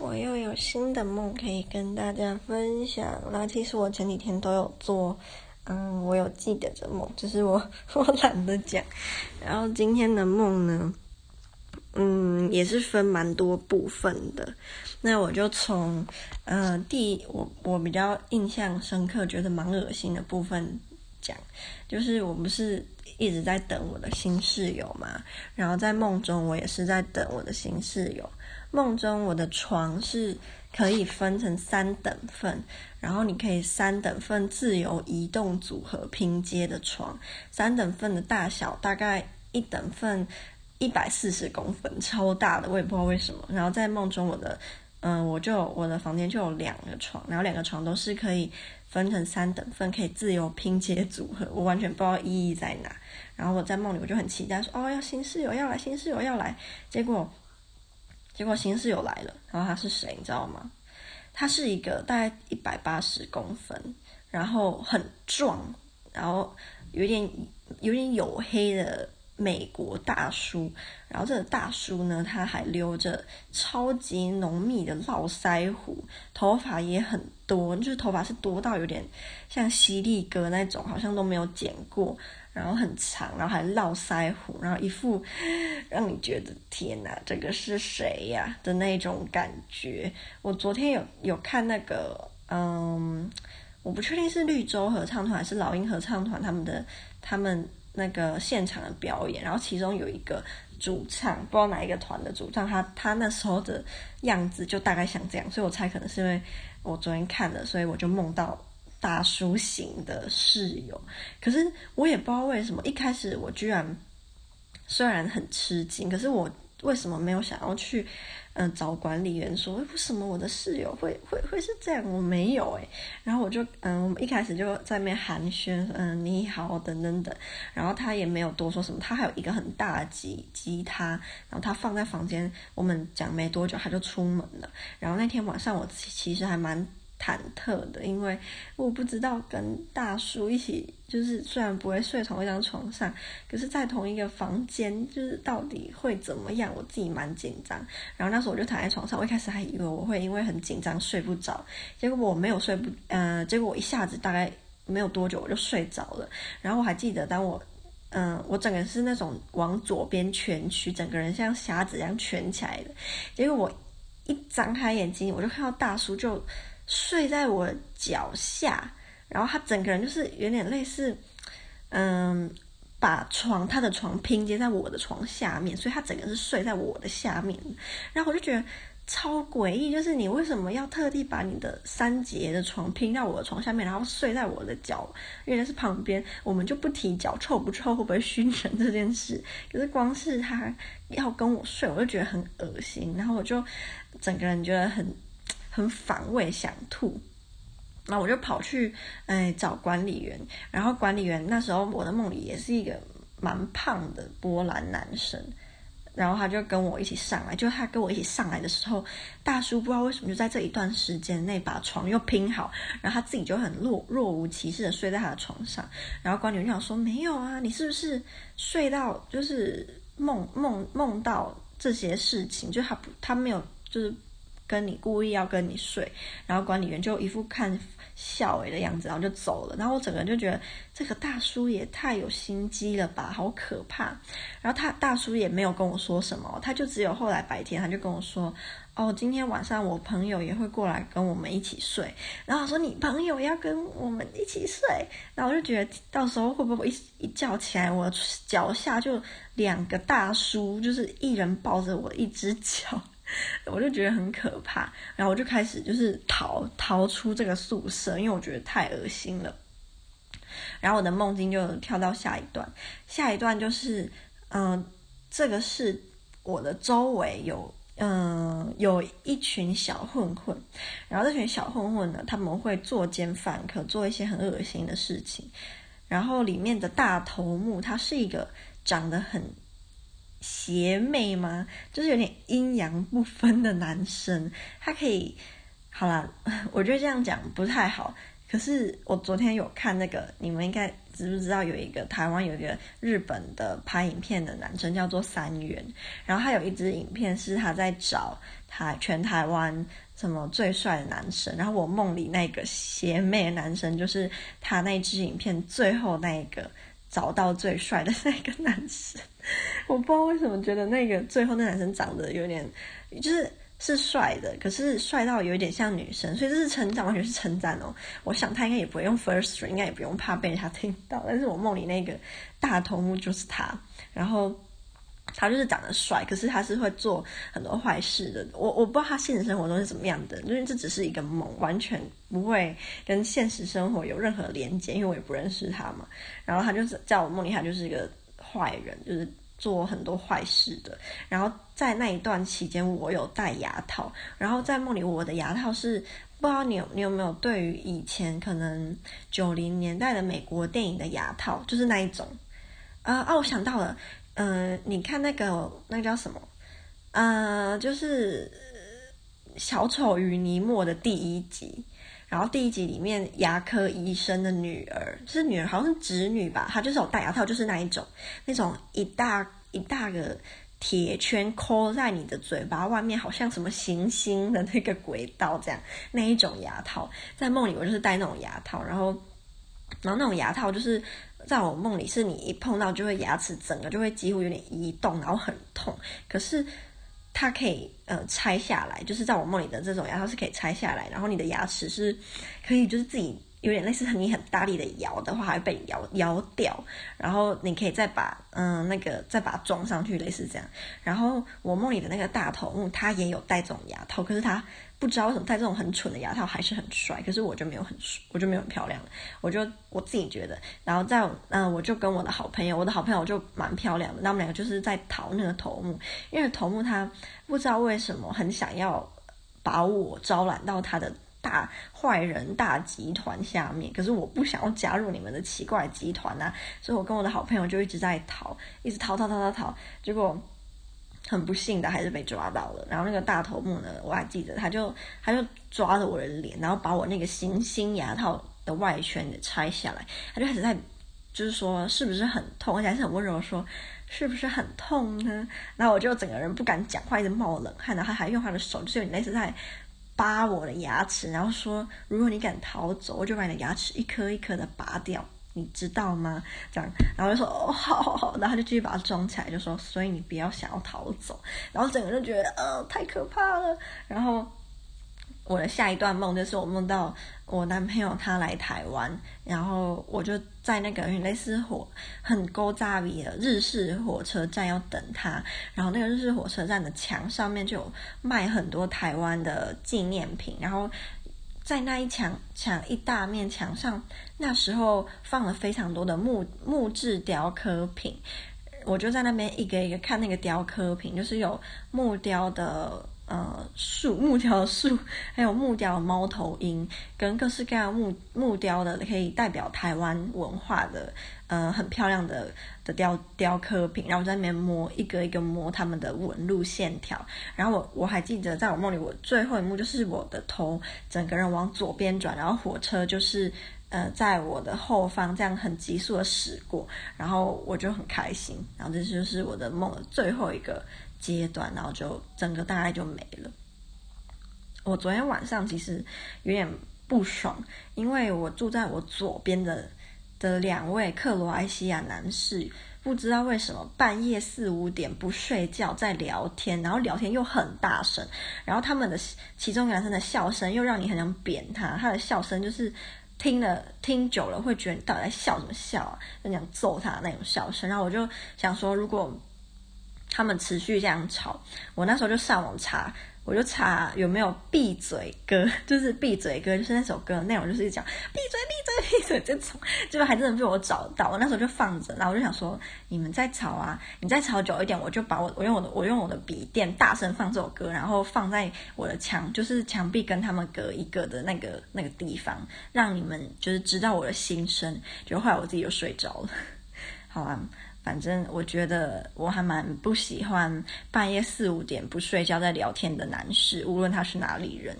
我又有新的梦可以跟大家分享。那其实我前几天都有做，嗯，我有记得这梦，只是我我懒得讲。然后今天的梦呢，嗯，也是分蛮多部分的。那我就从，呃，第，我我比较印象深刻，觉得蛮恶心的部分讲，就是我不是一直在等我的新室友嘛，然后在梦中我也是在等我的新室友。梦中我的床是可以分成三等份，然后你可以三等份自由移动组合拼接的床，三等份的大小大概一等份一百四十公分，超大的，我也不知道为什么。然后在梦中我的，嗯、我就我的房间就有两个床，然后两个床都是可以分成三等份，可以自由拼接组合，我完全不知道意义在哪。然后我在梦里我就很期待说，哦，要新室友要来，新室友要来，结果。结果新室友来了，然后他是谁，你知道吗？他是一个大概一百八十公分，然后很壮，然后有点有点黝黑的美国大叔。然后这个大叔呢，他还留着超级浓密的络腮胡，头发也很多，就是头发是多到有点像犀利哥那种，好像都没有剪过。然后很长，然后还络腮胡，然后一副 让你觉得天哪，这个是谁呀的那种感觉。我昨天有有看那个，嗯，我不确定是绿洲合唱团还是老鹰合唱团他们的他们那个现场的表演，然后其中有一个主唱，不知道哪一个团的主唱，他他那时候的样子就大概像这样，所以我猜可能是因为我昨天看了，所以我就梦到。大叔型的室友，可是我也不知道为什么，一开始我居然虽然很吃惊，可是我为什么没有想要去嗯、找管理员说为什么我的室友会会会是这样？我没有诶。然后我就嗯，我们一开始就在那边寒暄，嗯，你好，等等等，然后他也没有多说什么，他还有一个很大的吉吉他，然后他放在房间，我们讲没多久他就出门了。然后那天晚上我其实还蛮。忐忑的，因为我不知道跟大叔一起，就是虽然不会睡同一张床上，可是在同一个房间，就是到底会怎么样？我自己蛮紧张。然后那时候我就躺在床上，我一开始还以为我会因为很紧张睡不着，结果我没有睡不，呃，结果我一下子大概没有多久我就睡着了。然后我还记得，当我，嗯、我整个人是那种往左边蜷曲，整个人像瞎子一样蜷起来的。结果我一张开眼睛，我就看到大叔就。睡在我脚下，然后他整个人就是有点类似，嗯，把床他的床拼接在我的床下面，所以他整个是睡在我的下面。然后我就觉得超诡异，就是你为什么要特地把你的三节的床拼到我的床下面，然后睡在我的脚，因为是旁边，我们就不提脚臭不臭，会不会熏人这件事。可是光是他要跟我睡，我就觉得很恶心，然后我就整个人觉得很。很反胃，想吐，那我就跑去哎找管理员，然后管理员那时候我的梦里也是一个蛮胖的波兰男生，然后他就跟我一起上来，就他跟我一起上来的时候，大叔不知道为什么就在这一段时间内把床又拼好，然后他自己就很若若无其事的睡在他的床上，然后管理员就想说没有啊，你是不是睡到就是梦梦梦到这些事情，就他不他没有就是。跟你故意要跟你睡，然后管理员就一副看笑诶的样子，然后就走了。然后我整个人就觉得这个大叔也太有心机了吧，好可怕。然后他大叔也没有跟我说什么，他就只有后来白天他就跟我说，哦，今天晚上我朋友也会过来跟我们一起睡。然后我说你朋友要跟我们一起睡，然后我就觉得到时候会不会一一觉起来，我脚下就两个大叔，就是一人抱着我一只脚。我就觉得很可怕，然后我就开始就是逃逃出这个宿舍，因为我觉得太恶心了。然后我的梦境就跳到下一段，下一段就是，嗯、这个是我的周围有，嗯、有一群小混混，然后这群小混混呢，他们会作奸犯科，做一些很恶心的事情。然后里面的大头目，他是一个长得很。邪魅吗？就是有点阴阳不分的男生，他可以，好啦，我觉得这样讲不太好。可是我昨天有看那个，你们应该知不知道有一个台湾有一个日本的拍影片的男生叫做三元，然后他有一支影片是他在找台全台湾什么最帅的男生，然后我梦里那个邪魅男生就是他那支影片最后那一个找到最帅的那个男生，我不知道为什么觉得那个最后那男生长得有点就是。是帅的，可是帅到有点像女生，所以这是成长，完全是称赞哦。我想他应该也不会用 first train 应该也不用怕被他听到。但是我梦里那个大头目就是他，然后他就是长得帅，可是他是会做很多坏事的。我我不知道他现实生活中是怎么样的，因为这只是一个梦，完全不会跟现实生活有任何连接，因为我也不认识他嘛。然后他就是在我梦里，他就是一个坏人，就是。做很多坏事的，然后在那一段期间，我有戴牙套，然后在梦里，我的牙套是不知道你有你有没有对于以前可能九零年代的美国电影的牙套，就是那一种，啊啊，我想到了，嗯、你看那个那叫什么，呃，就是小丑与尼莫的第一集。然后第一集里面牙科医生的女儿是女儿，好像是侄女吧，她就是有戴牙套，就是那一种，那种一大一大个铁圈扣在你的嘴巴外面，好像什么行星的那个轨道这样，那一种牙套，在梦里我就是戴那种牙套，然后然后那种牙套就是在我梦里是你一碰到就会牙齿整个就会几乎有点移动，然后很痛，可是。它可以呃拆下来，就是在我梦里的这种牙套是可以拆下来，然后你的牙齿是可以就是自己有点类似你很大力的摇的话，还会被摇摇掉，然后你可以再把嗯、那个再把它装上去，类似这样。然后我梦里的那个大头目他也有戴这种牙套，可是他。不知道为什么戴这种很蠢的牙套还是很帅，可是我就没有很，我就没有很漂亮，我就我自己觉得，然后在嗯、我就跟我的好朋友，我的好朋友就蛮漂亮的，那我们两个就是在讨那个头目，因为头目他不知道为什么很想要把我招揽到他的大坏人大集团下面，可是我不想要加入你们的奇怪集团呐、所以我跟我的好朋友就一直在逃，一直逃逃逃逃逃，结果。很不幸的，还是被抓到了。然后那个大头目呢，我还记得，他就他就抓着我的脸，然后把我那个新新牙套的外圈给拆下来。他就开始在，就是说是不是很痛，而且还是很温柔说是不是很痛呢？然后我就整个人不敢讲话，一直冒冷汗。然后他还用他的手，就是有点类似在扒我的牙齿，然后说如果你敢逃走，我就把你的牙齿一颗一颗的拔掉。你知道吗？这样，然后就说哦，好好好，然后就继续把它装起来，就说，所以你不要想要逃走，然后整个人就觉得，呃，太可怕了。然后我的下一段梦就是我梦到我男朋友他来台湾，然后我就在那个类似火很古早味的日式火车站要等他，然后那个日式火车站的墙上面就有卖很多台湾的纪念品，然后。在那一墙墙一大面墙上，那时候放了非常多的木木质雕刻品，我就在那边一个一个看那个雕刻品，就是有木雕的呃树，木雕的树，还有木雕的猫头鹰，跟各式各样木木雕的可以代表台湾文化的。呃，很漂亮的的雕雕刻品，然后我在那边摸一个一个摸他们的纹路线条，然后我我还记得在我梦里，我最后一幕就是我的头整个人往左边转，然后火车就是呃在我的后方这样很急速的驶过，然后我就很开心，然后这就是我的梦的最后一个阶段，然后就整个大概就没了。我昨天晚上其实有点不爽，因为我住在我左边的。的两位克罗埃西亚男士，不知道为什么半夜四五点不睡觉在聊天，然后聊天又很大声，然后他们的其中男生的笑声又让你很想扁他，他的笑声就是听了听久了会觉得你到底在笑什么笑啊，很想揍他那种笑声。然后我就想说，如果他们持续这样吵，我那时候就上网查。我就查有没有闭嘴歌，就是闭嘴歌，就是那首歌内容就是讲闭嘴闭嘴闭嘴这种，结果还真的被我找到。我那时候就放着，然后我就想说，你们再吵啊，你再吵久一点，我就把我我用我的我用我的笔电大声放这首歌，然后放在我的墙，就是墙壁跟他们隔一个的那个那个地方，让你们就是知道我的心声。就后来我自己就睡着了，好啊。反正我觉得我还蛮不喜欢半夜四五点不睡觉在聊天的男士，无论他是哪里人。